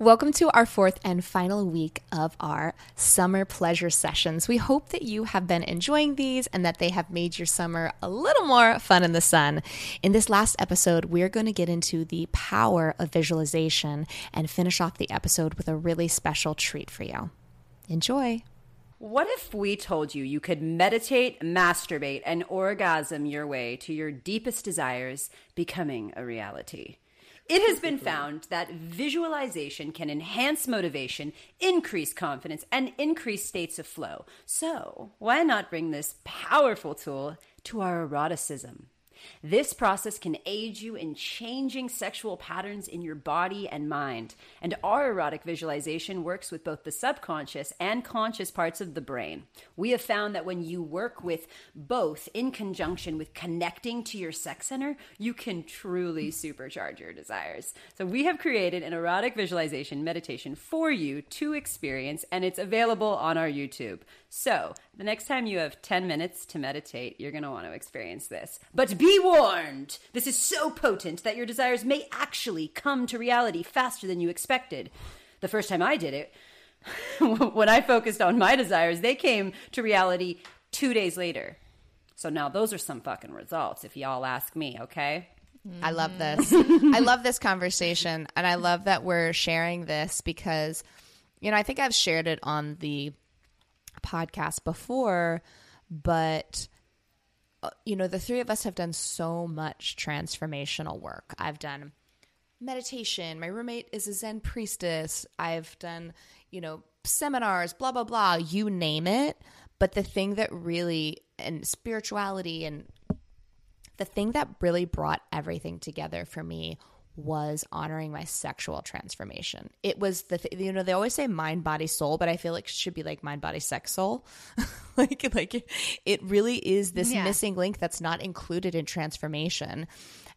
Welcome to our fourth and final week of our summer pleasure sessions. We hope that you have been enjoying these and that they have made your summer a little more fun in the sun. In this last episode, we're going to get into the power of visualization and finish off the episode with a really special treat for you. Enjoy. What if we told you you could meditate, masturbate, and orgasm your way to your deepest desires becoming a reality? It has been found that visualization can enhance motivation, increase confidence, and increase states of flow. So, why not bring this powerful tool to our eroticism? This process can aid you in changing sexual patterns in your body and mind. And our erotic visualization works with both the subconscious and conscious parts of the brain. We have found that when you work with both in conjunction with connecting to your sex center, you can truly supercharge your desires. So we have created an erotic visualization meditation for you to experience, and it's available on our YouTube. So the next time you have 10 minutes to meditate, you're going to want to experience this. But be warned! This is so potent that your desires may actually come to reality faster than you expected. The first time I did it, when I focused on my desires, they came to reality two days later. So now those are some fucking results, if y'all ask me, okay? I love mm-hmm. this. I love this conversation. And I love that we're sharing this because, you know, I think I've shared it on the podcast before, but Uh, you know, the three of us have done so much transformational work. I've done meditation. My roommate is a Zen priestess. I've done, you know, seminars, blah, blah, blah, you name it. But the thing that really, and spirituality, and the thing that really brought everything together for me was honoring my sexual transformation. It was the th- you know they always say mind body soul, but I feel like it should be like mind body sex soul. like like it really is this yeah. missing link that's not included in transformation.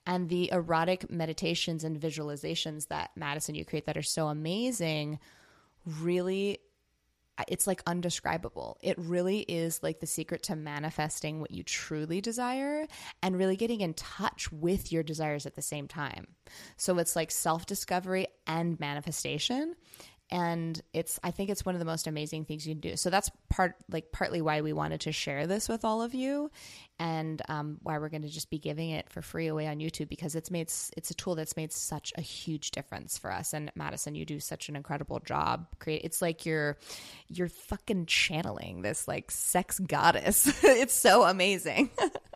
And the erotic meditations and visualizations that Madison you create that are so amazing really it's like undescribable. It really is like the secret to manifesting what you truly desire and really getting in touch with your desires at the same time. So it's like self discovery and manifestation and it's i think it's one of the most amazing things you can do. So that's part like partly why we wanted to share this with all of you and um, why we're going to just be giving it for free away on youtube because it's made it's a tool that's made such a huge difference for us. And madison you do such an incredible job create it's like you're you're fucking channeling this like sex goddess. It's so amazing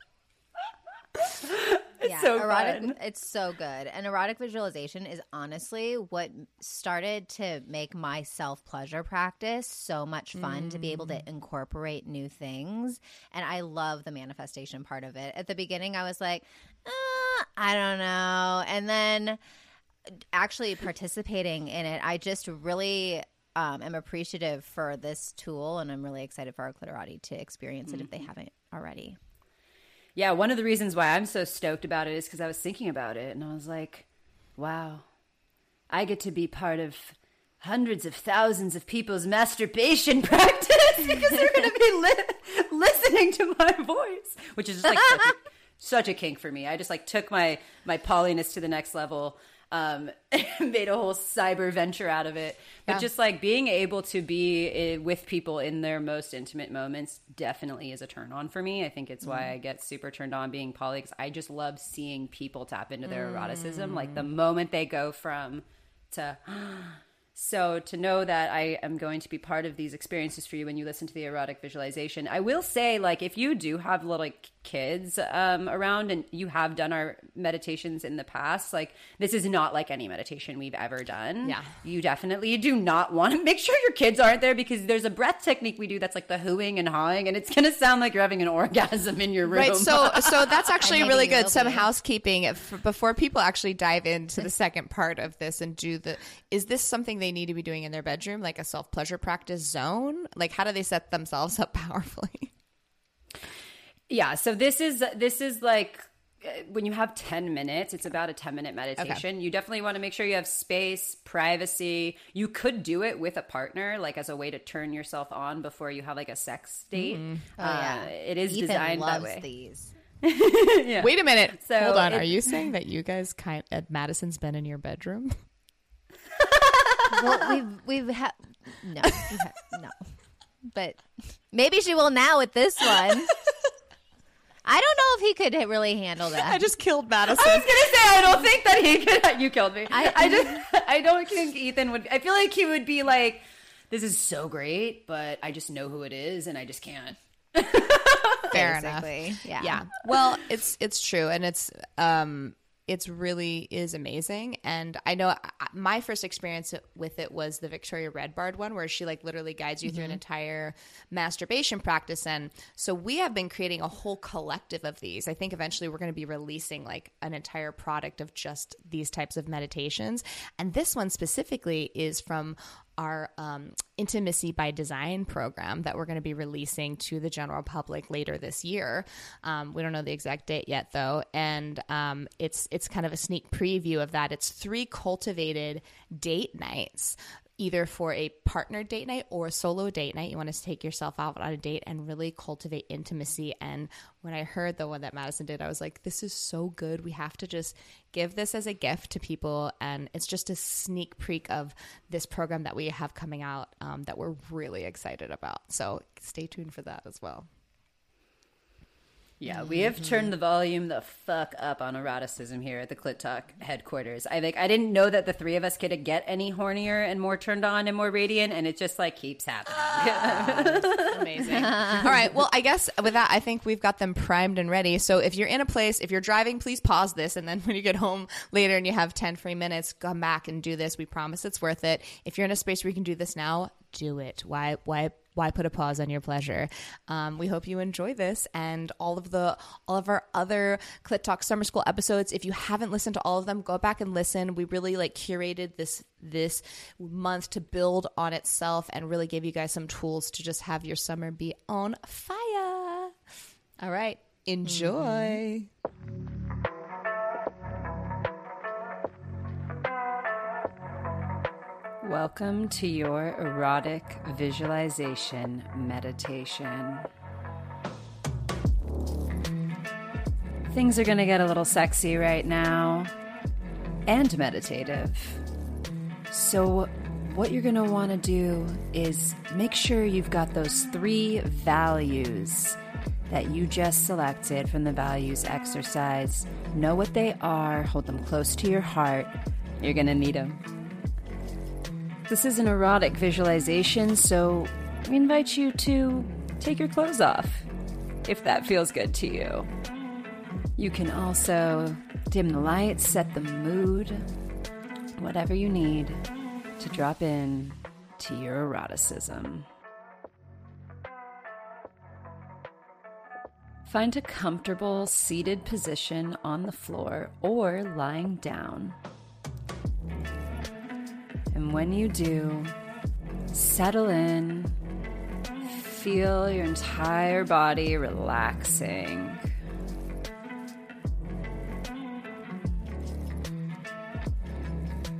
It's yeah, so erotic. Fun. It's so good. And erotic visualization is honestly what started to make my self pleasure practice so much fun mm. to be able to mm. incorporate new things. And I love the manifestation part of it. At the beginning, I was like, uh, I don't know. And then actually participating in it, I just really um, am appreciative for this tool. And I'm really excited for our clitorati to experience it mm-hmm. if they mm-hmm. haven't already yeah, one of the reasons why I'm so stoked about it is because I was thinking about it and I was like, wow, I get to be part of hundreds of thousands of people's masturbation practice because they're going to be li- listening to my voice, which is just like such, a, such a kink for me. I just like took my my polyness to the next level um, made a whole cyber venture out of it. But yeah. just like being able to be eh, with people in their most intimate moments definitely is a turn on for me. I think it's mm. why I get super turned on being poly because I just love seeing people tap into their mm. eroticism. Like the moment they go from to. So to know that I am going to be part of these experiences for you when you listen to the erotic visualization, I will say, like, if you do have little like kids um, around and you have done our meditations in the past, like this is not like any meditation we've ever done. Yeah. You definitely do not want to make sure your kids aren't there because there's a breath technique we do that's like the hooing and hawing and it's going to sound like you're having an orgasm in your room. Right. So, so that's actually really good. Some be. housekeeping if, before people actually dive into the second part of this and do the. Is this something they need to be doing in their bedroom, like a self pleasure practice zone? Like, how do they set themselves up powerfully? Yeah, so this is this is like uh, when you have 10 minutes, it's about a 10 minute meditation. You definitely want to make sure you have space, privacy. You could do it with a partner, like as a way to turn yourself on before you have like a sex date. Oh, Uh, it is Ethan designed loves that way. these. Wait a minute. So Hold on. it- Are you saying that you guys kind at Madison's been in your bedroom? Well, we've we've had no, we've ha- no, but maybe she will now with this one. I don't know if he could really handle that. I just killed Madison. I was gonna say I don't think that he could. You killed me. I- I, just I don't think Ethan would. I feel like he would be like, "This is so great, but I just know who it is, and I just can't." Fair enough. Yeah. yeah well it's it's true and it's um it's really is amazing. And i know my first experience with it was the victoria redbard one where she like literally guides you through an mm-hmm. entire masturbation practice. And so we have been creating a whole collective of these. I think eventually we're going to be releasing like an entire product of just these types of meditations. And this one specifically is from our um, intimacy by design program that we're going to be releasing to the general public later this year. Um, we don't know the exact date yet, though, and um, it's it's kind of a sneak preview of that. It's three cultivated date nights. Either for a partner date night or a solo date night, you want to take yourself out on a date and really cultivate intimacy. And when I heard the one that Madison did, I was like, this is so good. We have to just give this as a gift to people. And it's just a sneak peek of this program that we have coming out um, that we're really excited about. So stay tuned for that as well. Yeah, we have turned the volume the fuck up on eroticism here at the Clit Talk headquarters. I think I didn't know that the three of us could get any hornier and more turned on and more radiant, and it just like keeps happening. Ah, amazing. All right. Well, I guess with that, I think we've got them primed and ready. So if you're in a place, if you're driving, please pause this. And then when you get home later and you have 10 free minutes, come back and do this. We promise it's worth it. If you're in a space where you can do this now, do it. Why, why, why put a pause on your pleasure? Um, we hope you enjoy this and all of the all of our other Clit Talk Summer School episodes. If you haven't listened to all of them, go back and listen. We really like curated this this month to build on itself and really give you guys some tools to just have your summer be on fire. All right, enjoy. Welcome to your erotic visualization meditation. Things are going to get a little sexy right now and meditative. So, what you're going to want to do is make sure you've got those three values that you just selected from the values exercise. Know what they are, hold them close to your heart. You're going to need them. This is an erotic visualization, so we invite you to take your clothes off if that feels good to you. You can also dim the lights, set the mood, whatever you need to drop in to your eroticism. Find a comfortable seated position on the floor or lying down. And when you do, settle in, feel your entire body relaxing.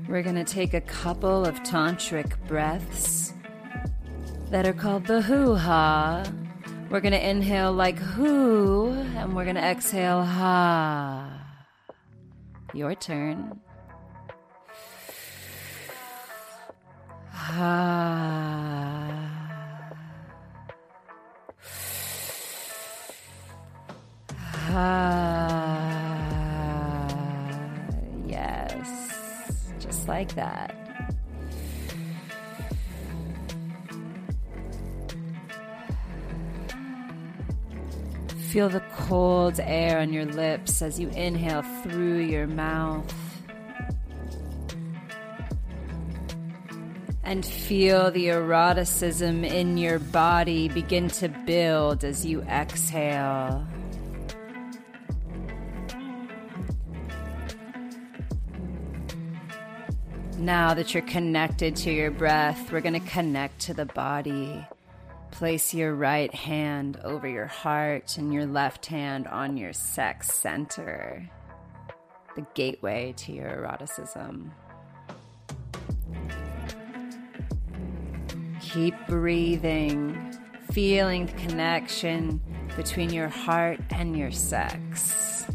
We're going to take a couple of tantric breaths that are called the hoo ha. We're going to inhale like hoo, and we're going to exhale ha. Your turn. Ha. Ah. Ah, ha. Yes, just like that. Feel the cold air on your lips as you inhale through your mouth. And feel the eroticism in your body begin to build as you exhale. Now that you're connected to your breath, we're going to connect to the body. Place your right hand over your heart and your left hand on your sex center, the gateway to your eroticism. Keep breathing, feeling the connection between your heart and your sex.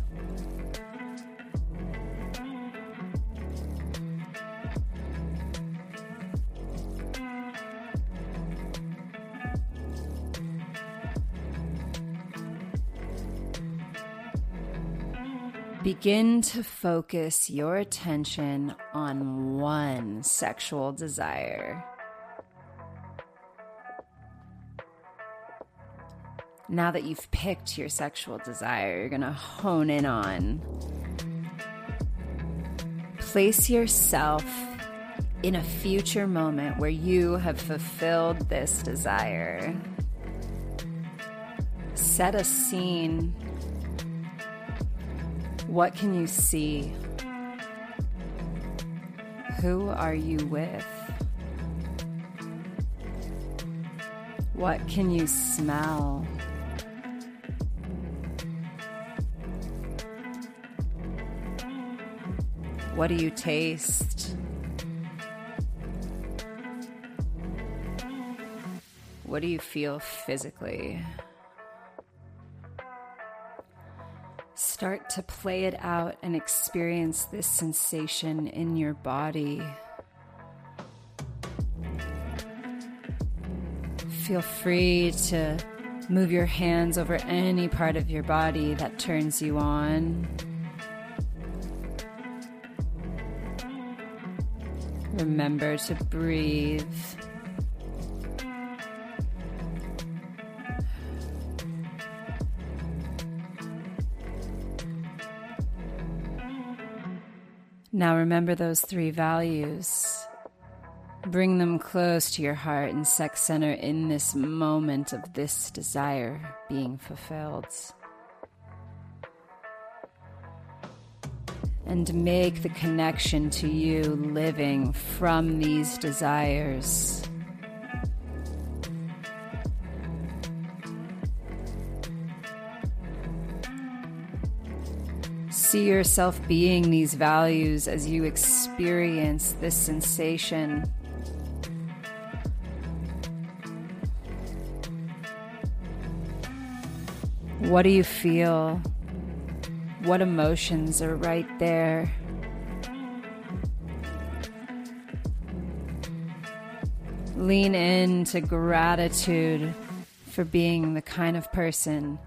Begin to focus your attention on one sexual desire. Now that you've picked your sexual desire, you're going to hone in on. Place yourself in a future moment where you have fulfilled this desire. Set a scene what can you see? Who are you with? What can you smell? What do you taste? What do you feel physically? Start to play it out and experience this sensation in your body. Feel free to move your hands over any part of your body that turns you on. Remember to breathe. Now remember those three values. Bring them close to your heart and sex center in this moment of this desire being fulfilled. And make the connection to you living from these desires. see yourself being these values as you experience this sensation. What do you feel? What emotions are right there? Lean into gratitude for being the kind of person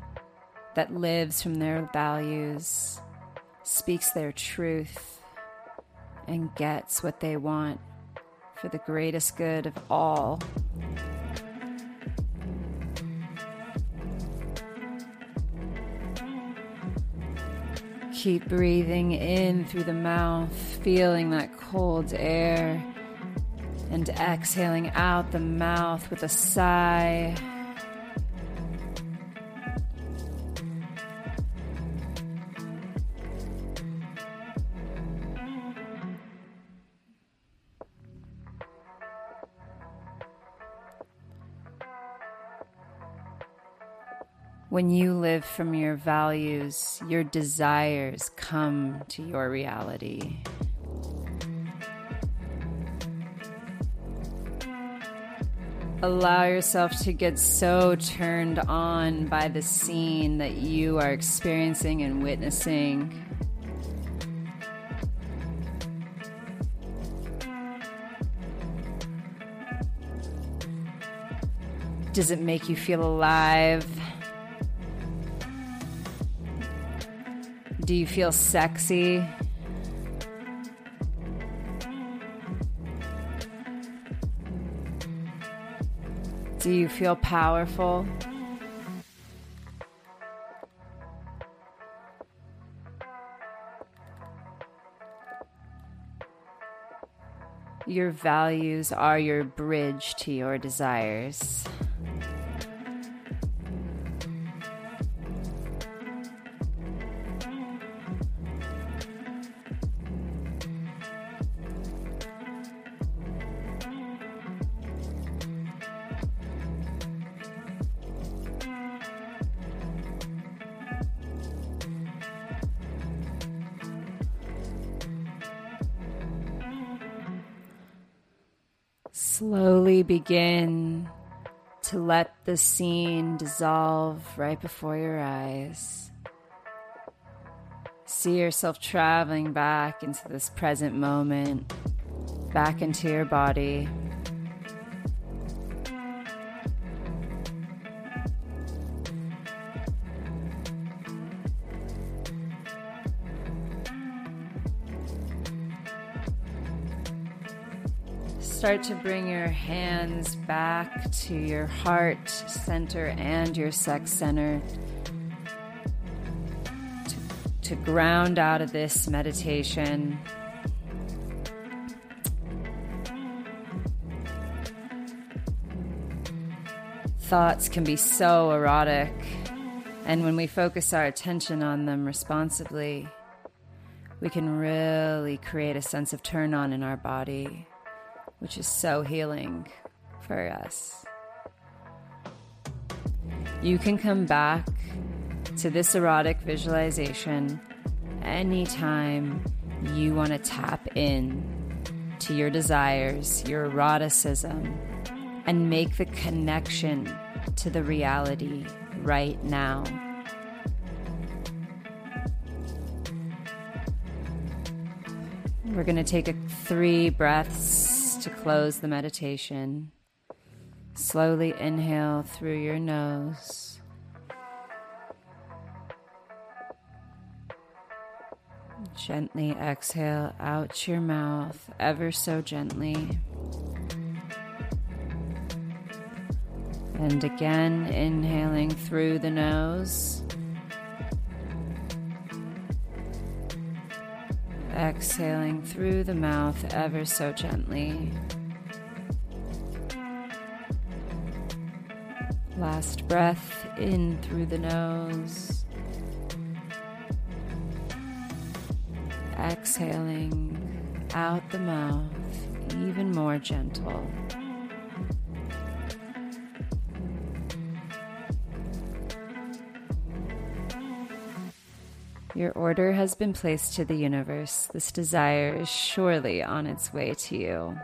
that lives from their values speaks their truth and gets what they want for the greatest good of all. Keep breathing in through the mouth, feeling that cold air, and exhaling out the mouth with a sigh. When you live from your values, your desires come to your reality. Allow yourself to get so turned on by the scene that you are experiencing and witnessing. Does it make you feel alive? Do you feel sexy? Do you feel powerful? Your values are your bridge to your desires. Slowly begin to let the scene dissolve right before your eyes. See yourself traveling back into this present moment, back into your body. Start to bring your hands back to your heart center and your sex center to, to ground out of this meditation. Thoughts can be so erotic, and when we focus our attention on them responsibly, we can really create a sense of turn on in our body which is so healing for us. You can come back to this erotic visualization anytime you want to tap in to your desires, your eroticism, and make the connection to the reality right now. We're going to take a three breaths to close the meditation, slowly inhale through your nose. Gently exhale out your mouth, ever so gently. And again, inhaling through the nose. Exhaling through the mouth ever so gently. Last breath in through the nose. Exhaling out the mouth, even more gentle. Your order has been placed to the universe. This desire is surely on its way to you.